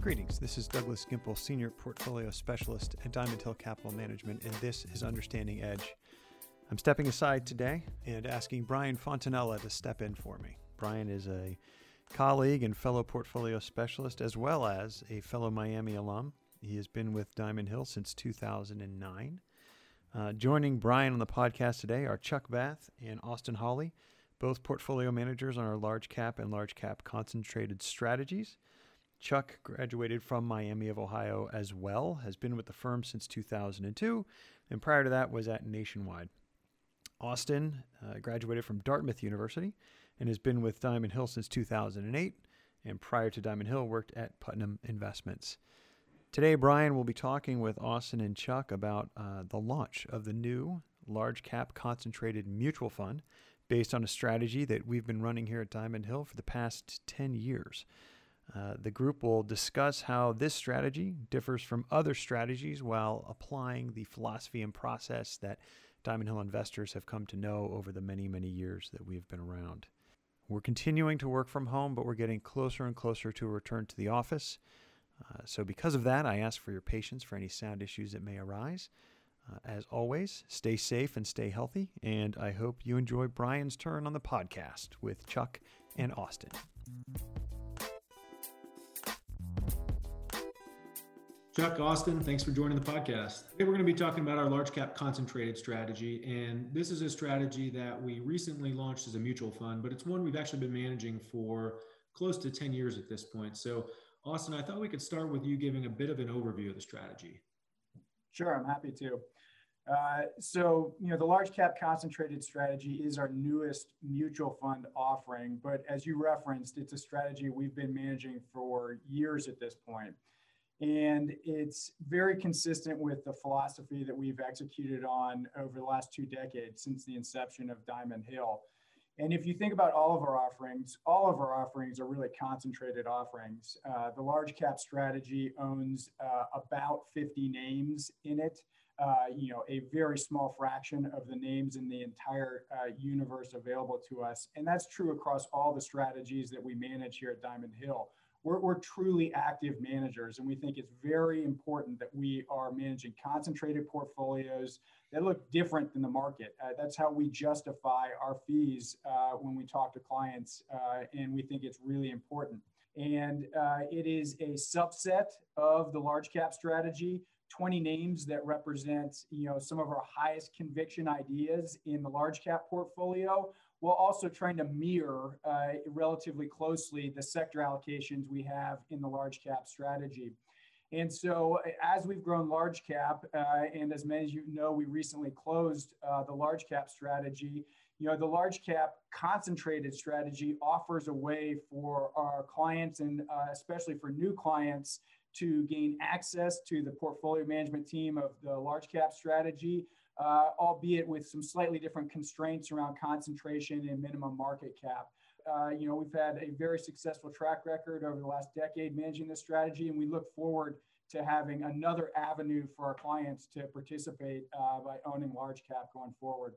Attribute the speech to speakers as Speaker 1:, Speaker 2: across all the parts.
Speaker 1: Greetings. This is Douglas Gimple, Senior Portfolio Specialist at Diamond Hill Capital Management, and this is Understanding Edge. I'm stepping aside today and asking Brian Fontanella to step in for me. Brian is a colleague and fellow portfolio specialist, as well as a fellow Miami alum. He has been with Diamond Hill since 2009. Uh, joining Brian on the podcast today are Chuck Bath and Austin Hawley, both portfolio managers on our large cap and large cap concentrated strategies. Chuck graduated from Miami of Ohio as well, has been with the firm since 2002, and prior to that was at Nationwide. Austin uh, graduated from Dartmouth University and has been with Diamond Hill since 2008, and prior to Diamond Hill worked at Putnam Investments. Today, Brian will be talking with Austin and Chuck about uh, the launch of the new large cap concentrated mutual fund based on a strategy that we've been running here at Diamond Hill for the past 10 years. Uh, the group will discuss how this strategy differs from other strategies while applying the philosophy and process that Diamond Hill investors have come to know over the many, many years that we've been around. We're continuing to work from home, but we're getting closer and closer to a return to the office. Uh, so, because of that, I ask for your patience for any sound issues that may arise. Uh, as always, stay safe and stay healthy, and I hope you enjoy Brian's turn on the podcast with Chuck and Austin.
Speaker 2: Chuck Austin, thanks for joining the podcast. Today we're going to be talking about our large cap concentrated strategy. And this is a strategy that we recently launched as a mutual fund, but it's one we've actually been managing for close to 10 years at this point. So, Austin, I thought we could start with you giving a bit of an overview of the strategy.
Speaker 3: Sure, I'm happy to. Uh, so, you know, the large cap concentrated strategy is our newest mutual fund offering, but as you referenced, it's a strategy we've been managing for years at this point. And it's very consistent with the philosophy that we've executed on over the last two decades since the inception of Diamond Hill. And if you think about all of our offerings, all of our offerings are really concentrated offerings. Uh, the large cap strategy owns uh, about 50 names in it. Uh, you know, a very small fraction of the names in the entire uh, universe available to us. And that's true across all the strategies that we manage here at Diamond Hill we're, we're truly active managers. And we think it's very important that we are managing concentrated portfolios that look different than the market. Uh, that's how we justify our fees uh, when we talk to clients. Uh, and we think it's really important. And uh, it is a subset of the large cap strategy. 20 names that represent you know some of our highest conviction ideas in the large cap portfolio while also trying to mirror uh, relatively closely the sector allocations we have in the large cap strategy. And so, as we've grown large cap, uh, and as many of you know, we recently closed uh, the large cap strategy. You know, the large cap concentrated strategy offers a way for our clients, and uh, especially for new clients, to gain access to the portfolio management team of the large cap strategy, uh, albeit with some slightly different constraints around concentration and minimum market cap. Uh, you know, we've had a very successful track record over the last decade managing this strategy, and we look forward to having another avenue for our clients to participate uh, by owning large cap going forward.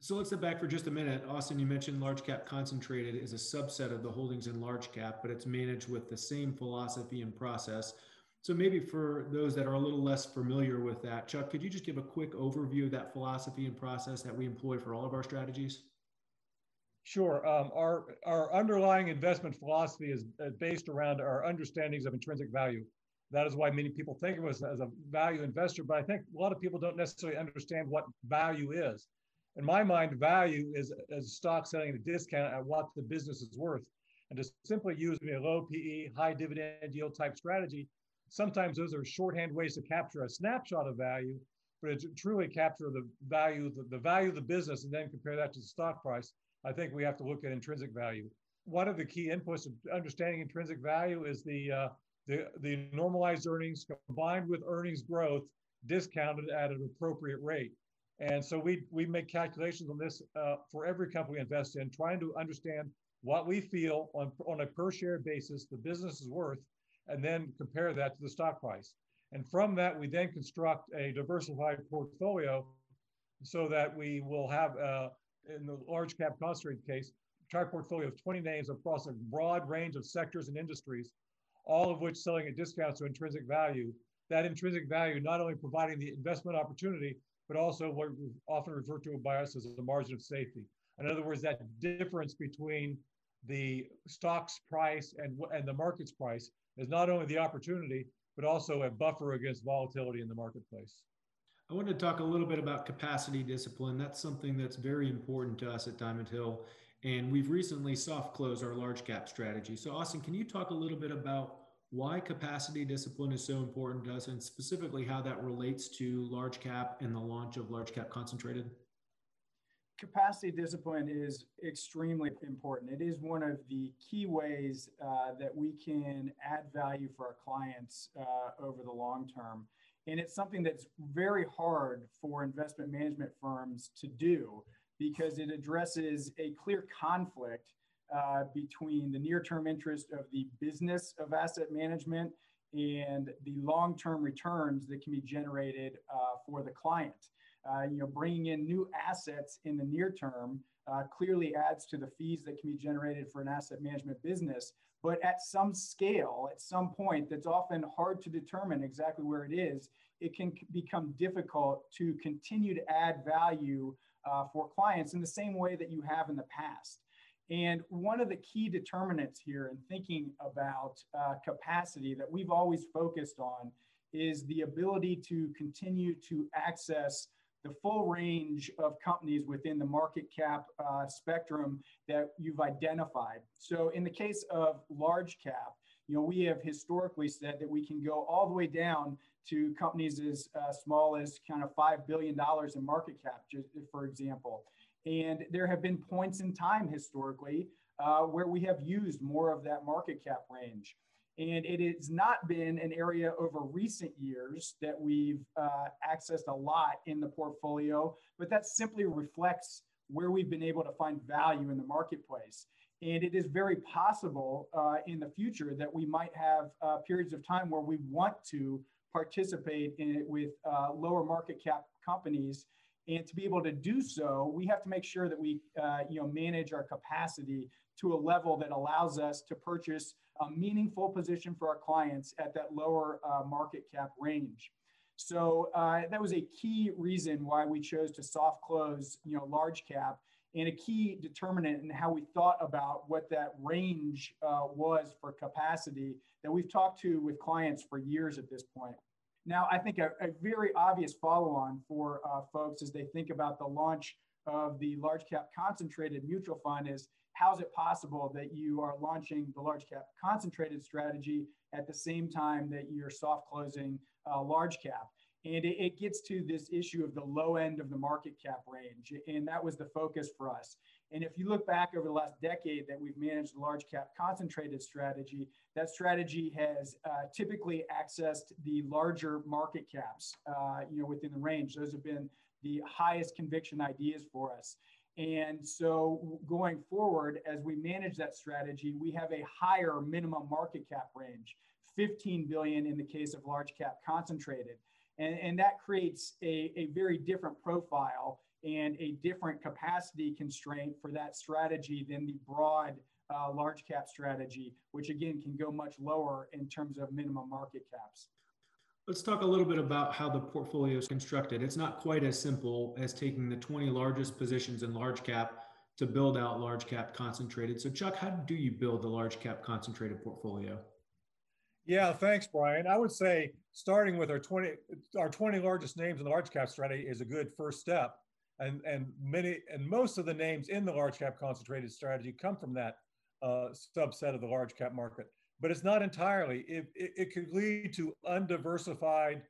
Speaker 2: So let's step back for just a minute. Austin, you mentioned large cap concentrated is a subset of the holdings in large cap, but it's managed with the same philosophy and process. So maybe for those that are a little less familiar with that, Chuck, could you just give a quick overview of that philosophy and process that we employ for all of our strategies?
Speaker 4: Sure. Um, our, our underlying investment philosophy is based around our understandings of intrinsic value. That is why many people think of us as a value investor, but I think a lot of people don't necessarily understand what value is. In my mind, value is, a stock selling at a discount at what the business is worth. And to simply use a low PE, high dividend yield type strategy sometimes those are shorthand ways to capture a snapshot of value, but to truly capture the value, the, the value of the business, and then compare that to the stock price, I think we have to look at intrinsic value. One of the key inputs of understanding intrinsic value is the uh, the, the normalized earnings combined with earnings growth discounted at an appropriate rate. And so we, we make calculations on this uh, for every company we invest in, trying to understand what we feel on, on a per share basis the business is worth and then compare that to the stock price. And from that, we then construct a diversified portfolio so that we will have, uh, in the large cap concentrated case, entire portfolio of 20 names across a broad range of sectors and industries, all of which selling at discounts to intrinsic value. That intrinsic value not only providing the investment opportunity, but also what we often refer to by us as the margin of safety. In other words, that difference between the stock's price and, and the market's price is not only the opportunity, but also a buffer against volatility in the marketplace.
Speaker 2: I want to talk a little bit about capacity discipline. That's something that's very important to us at Diamond Hill. And we've recently soft closed our large cap strategy. So, Austin, can you talk a little bit about why capacity discipline is so important to us and specifically how that relates to large cap and the launch of large cap concentrated?
Speaker 3: Capacity discipline is extremely important. It is one of the key ways uh, that we can add value for our clients uh, over the long term. And it's something that's very hard for investment management firms to do because it addresses a clear conflict uh, between the near term interest of the business of asset management and the long term returns that can be generated uh, for the client. Uh, you know, bringing in new assets in the near term uh, clearly adds to the fees that can be generated for an asset management business. But at some scale, at some point, that's often hard to determine exactly where it is, it can become difficult to continue to add value uh, for clients in the same way that you have in the past. And one of the key determinants here in thinking about uh, capacity that we've always focused on is the ability to continue to access the full range of companies within the market cap uh, spectrum that you've identified. So in the case of large cap, you know, we have historically said that we can go all the way down to companies as uh, small as kind of $5 billion in market cap, for example. And there have been points in time historically uh, where we have used more of that market cap range. And it has not been an area over recent years that we've uh, accessed a lot in the portfolio, but that simply reflects where we've been able to find value in the marketplace. And it is very possible uh, in the future that we might have uh, periods of time where we want to participate in it with uh, lower market cap companies. And to be able to do so, we have to make sure that we uh, you know, manage our capacity to a level that allows us to purchase a meaningful position for our clients at that lower uh, market cap range. So uh, that was a key reason why we chose to soft close, you know, large cap, and a key determinant in how we thought about what that range uh, was for capacity that we've talked to with clients for years at this point. Now, I think a, a very obvious follow-on for uh, folks as they think about the launch of the large cap concentrated mutual fund is how is it possible that you are launching the large cap concentrated strategy at the same time that you're soft closing uh, large cap? And it, it, gets to this issue of the low end of the market cap range. And that was the focus for us. And if you look back over the last decade that we've managed the large cap concentrated strategy, that strategy has uh, typically accessed the larger market caps, uh, you know, within the range. Those have been the highest conviction ideas for us. And so going forward, as we manage that strategy, we have a higher minimum market cap range, 15 billion in the case of large cap concentrated. And, and that creates a, a very different profile and a different capacity constraint for that strategy than the broad uh, large cap strategy, which again can go much lower in terms of minimum market caps.
Speaker 2: Let's talk a little bit about how the portfolio is constructed. It's not quite as simple as taking the 20 largest positions in large cap to build out large cap concentrated. So, Chuck, how do you build the large cap concentrated portfolio?
Speaker 4: Yeah, thanks, Brian. I would say starting with our 20 our 20 largest names in the large cap strategy is a good first step. And and many and most of the names in the large cap concentrated strategy come from that uh, subset of the large cap market but it's not entirely. It, it, it could lead to undiversified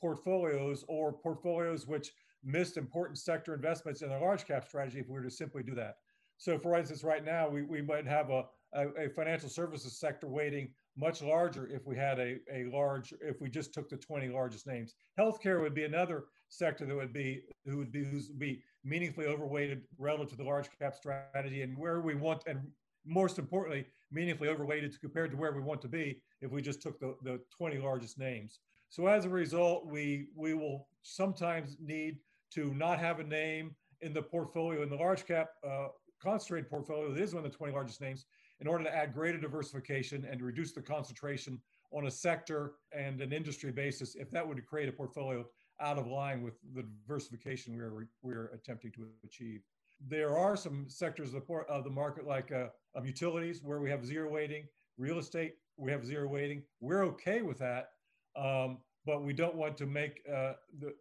Speaker 4: portfolios or portfolios which missed important sector investments in the large cap strategy if we were to simply do that. So, for instance, right now we, we might have a, a, a financial services sector weighting much larger if we had a, a large, if we just took the 20 largest names. Healthcare would be another sector that would be, who would be, who's be meaningfully overweighted relative to the large cap strategy and where we want, and most importantly, meaningfully overweighted compared to where we want to be if we just took the, the 20 largest names. So as a result, we, we will sometimes need to not have a name in the portfolio in the large cap uh, concentrated portfolio that is one of the 20 largest names in order to add greater diversification and reduce the concentration on a sector and an industry basis if that would create a portfolio out of line with the diversification we're, we're attempting to achieve. There are some sectors of the, of the market like uh, of utilities where we have zero weighting, real estate, we have zero weighting. We're okay with that, um, but we don't want to make uh, the,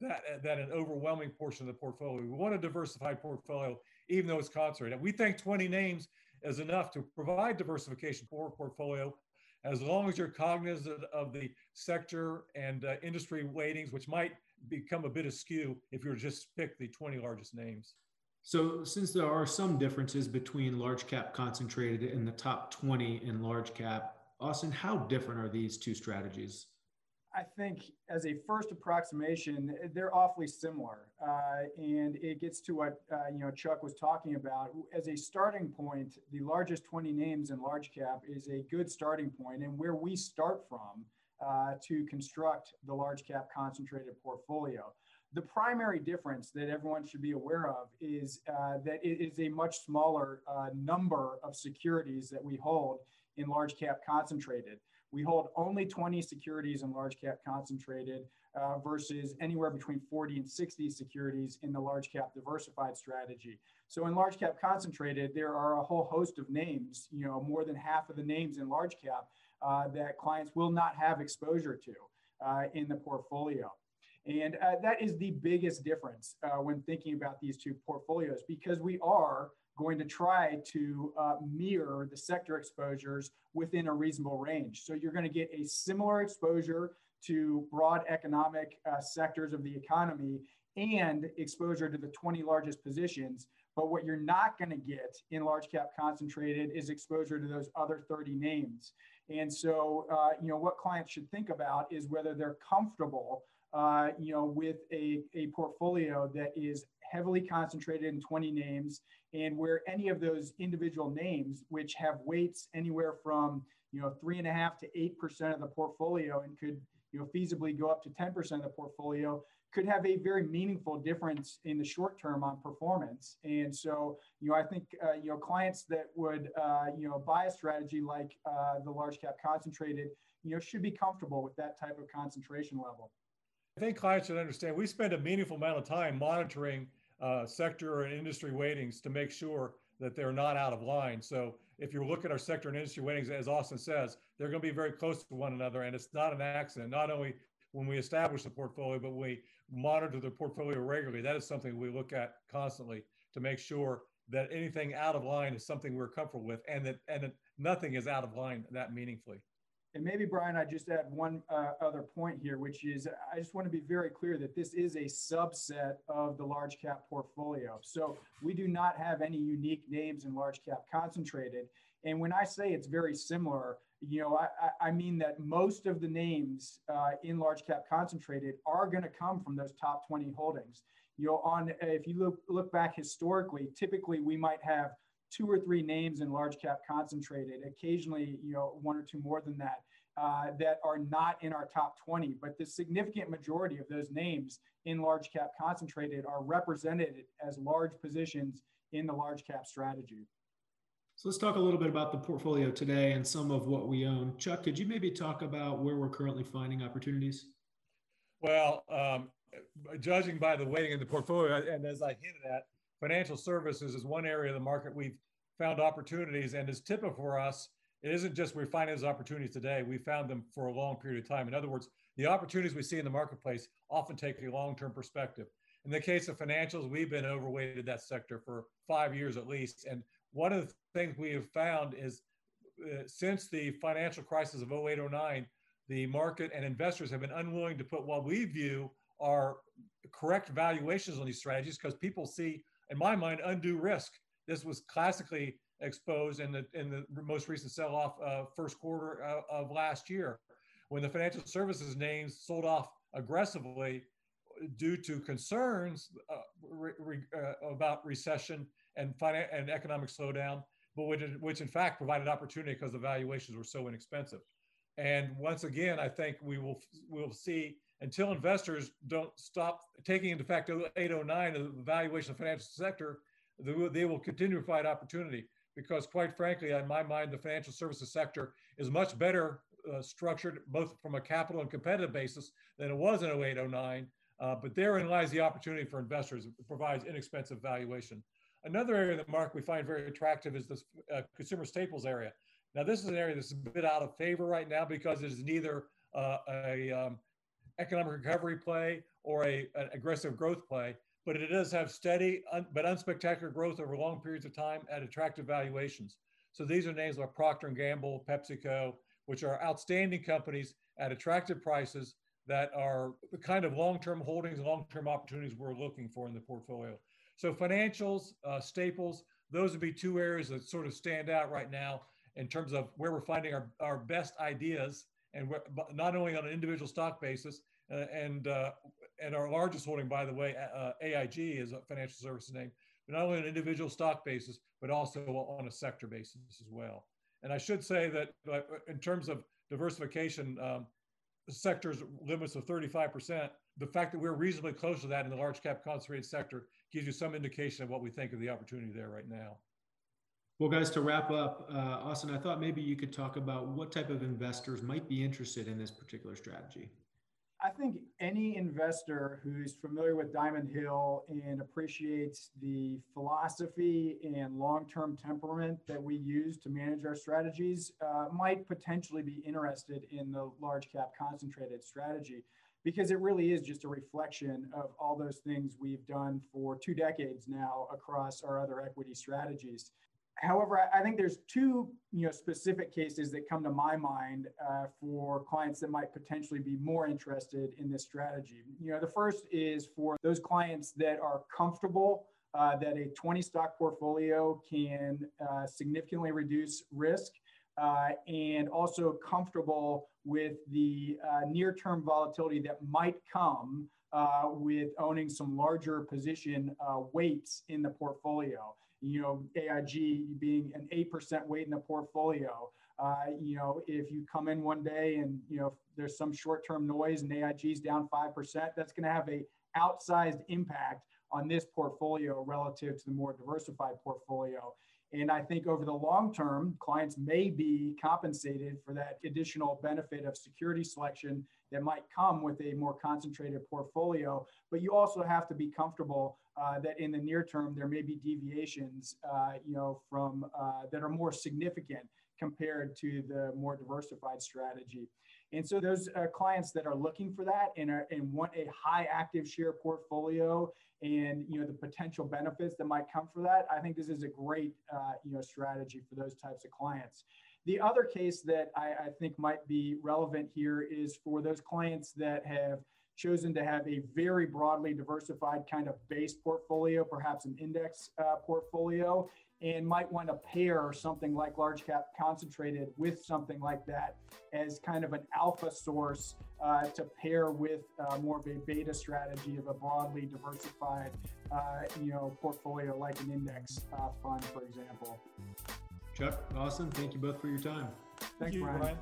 Speaker 4: that, that an overwhelming portion of the portfolio. We want a diversified portfolio, even though it's concentrated. We think 20 names is enough to provide diversification for a portfolio as long as you're cognizant of the sector and uh, industry weightings, which might become a bit askew if you were just pick the 20 largest names.
Speaker 2: So, since there are some differences between large cap concentrated and the top 20 in large cap, Austin, how different are these two strategies?
Speaker 3: I think as a first approximation, they're awfully similar, uh, and it gets to what uh, you know Chuck was talking about. As a starting point, the largest 20 names in large cap is a good starting point, and where we start from uh, to construct the large cap concentrated portfolio. The primary difference that everyone should be aware of is uh, that it is a much smaller uh, number of securities that we hold in large cap concentrated. We hold only 20 securities in large cap concentrated uh, versus anywhere between 40 and 60 securities in the large cap diversified strategy. So in large cap concentrated, there are a whole host of names, you know, more than half of the names in large cap uh, that clients will not have exposure to uh, in the portfolio. And uh, that is the biggest difference uh, when thinking about these two portfolios because we are going to try to uh, mirror the sector exposures within a reasonable range. So you're going to get a similar exposure to broad economic uh, sectors of the economy and exposure to the 20 largest positions. But what you're not going to get in large cap concentrated is exposure to those other 30 names. And so, uh, you know, what clients should think about is whether they're comfortable, uh, you know, with a, a portfolio that is heavily concentrated in 20 names and where any of those individual names, which have weights anywhere from you know three and a half to eight percent of the portfolio and could you know feasibly go up to 10% of the portfolio could have a very meaningful difference in the short term on performance. And so you know i think uh, you know clients that would uh, you know buy a strategy like uh, the large cap concentrated you know should be comfortable with that type of concentration level.
Speaker 4: I think clients should understand we spend a meaningful amount of time monitoring uh, sector and industry weightings to make sure that they're not out of line. So if you look at our sector and industry weightings, as Austin says, they're going to be very close to one another. And it's not an accident, not only when we establish the portfolio, but we monitor the portfolio regularly. That is something we look at constantly to make sure that anything out of line is something we're comfortable with and that, and that nothing is out of line that meaningfully.
Speaker 3: And maybe, Brian, I just add one uh, other point here, which is I just want to be very clear that this is a subset of the large cap portfolio. So we do not have any unique names in large cap concentrated. And when I say it's very similar, you know, I, I mean that most of the names uh, in large cap concentrated are going to come from those top 20 holdings. You know, on if you look look back historically, typically we might have two or three names in large cap concentrated, occasionally, you know, one or two more than that, uh, that are not in our top 20. But the significant majority of those names in large cap concentrated are represented as large positions in the large cap strategy.
Speaker 2: So let's talk a little bit about the portfolio today and some of what we own. Chuck, could you maybe talk about where we're currently finding opportunities?
Speaker 4: Well, um, judging by the weighting in the portfolio, and as I hinted at, financial services is one area of the market we've found opportunities and is typical for us. It isn't just we're finding those opportunities today, we found them for a long period of time. In other words, the opportunities we see in the marketplace often take a long term perspective. In the case of financials, we've been overweighted that sector for five years at least. And one of the things we have found is uh, since the financial crisis of 08 09, the market and investors have been unwilling to put what we view are correct valuations on these strategies because people see in my mind, undue risk. This was classically exposed in the in the most recent sell-off uh, first quarter uh, of last year, when the financial services names sold off aggressively due to concerns uh, re, re, uh, about recession and finan- and economic slowdown, but which, which in fact provided opportunity because the valuations were so inexpensive. And once again, I think we will we'll see until investors don't stop taking into fact 809 of the valuation of the financial sector they will continue to find opportunity because, quite frankly, in my mind, the financial services sector is much better uh, structured, both from a capital and competitive basis, than it was in 08, 09. Uh, but therein lies the opportunity for investors. It provides inexpensive valuation. Another area that Mark we find very attractive is the uh, consumer staples area. Now, this is an area that's a bit out of favor right now because it is neither uh, a um, economic recovery play or a, an aggressive growth play, but it does have steady un, but unspectacular growth over long periods of time at attractive valuations. So these are names like Procter and Gamble, PepsiCo, which are outstanding companies at attractive prices that are the kind of long-term holdings, long-term opportunities we're looking for in the portfolio. So financials, uh, staples, those would be two areas that sort of stand out right now in terms of where we're finding our, our best ideas and not only on an individual stock basis uh, and uh, and our largest holding by the way uh, AIG is a financial services name but not only on an individual stock basis but also on a sector basis as well. And I should say that uh, in terms of diversification um, sectors limits of 35% the fact that we're reasonably close to that in the large cap concentrated sector gives you some indication of what we think of the opportunity there right now
Speaker 2: well, guys, to wrap up, uh, Austin, I thought maybe you could talk about what type of investors might be interested in this particular strategy.
Speaker 3: I think any investor who's familiar with Diamond Hill and appreciates the philosophy and long term temperament that we use to manage our strategies uh, might potentially be interested in the large cap concentrated strategy because it really is just a reflection of all those things we've done for two decades now across our other equity strategies. However, I think there's two you know, specific cases that come to my mind uh, for clients that might potentially be more interested in this strategy. You know, the first is for those clients that are comfortable uh, that a 20 stock portfolio can uh, significantly reduce risk uh, and also comfortable with the uh, near term volatility that might come uh, with owning some larger position weights in the portfolio you know, AIG being an 8% weight in the portfolio. Uh, you know, if you come in one day and, you know, there's some short-term noise and AIG's down 5%, that's going to have a outsized impact on this portfolio relative to the more diversified portfolio. And I think over the long term, clients may be compensated for that additional benefit of security selection that might come with a more concentrated portfolio. But you also have to be comfortable uh, that in the near term there may be deviations, uh, you know, from uh, that are more significant compared to the more diversified strategy. And so those uh, clients that are looking for that and, are, and want a high active share portfolio and you know the potential benefits that might come for that, I think this is a great uh, you know strategy for those types of clients. The other case that I, I think might be relevant here is for those clients that have chosen to have a very broadly diversified kind of base portfolio, perhaps an index uh, portfolio, and might want to pair something like large cap concentrated with something like that as kind of an alpha source uh, to pair with uh, more of a beta strategy of a broadly diversified, uh, you know, portfolio like an index uh, fund, for example.
Speaker 2: Chuck, Austin, thank you both for your time.
Speaker 3: Thanks, thank you, Brian. Brian.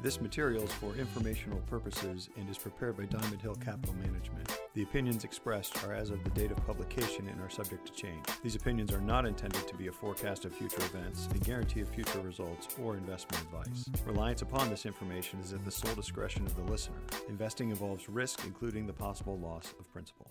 Speaker 1: This material is for informational purposes and is prepared by Diamond Hill Capital Management. The opinions expressed are as of the date of publication and are subject to change. These opinions are not intended to be a forecast of future events, a guarantee of future results, or investment advice. Reliance upon this information is at the sole discretion of the listener. Investing involves risk, including the possible loss of principal.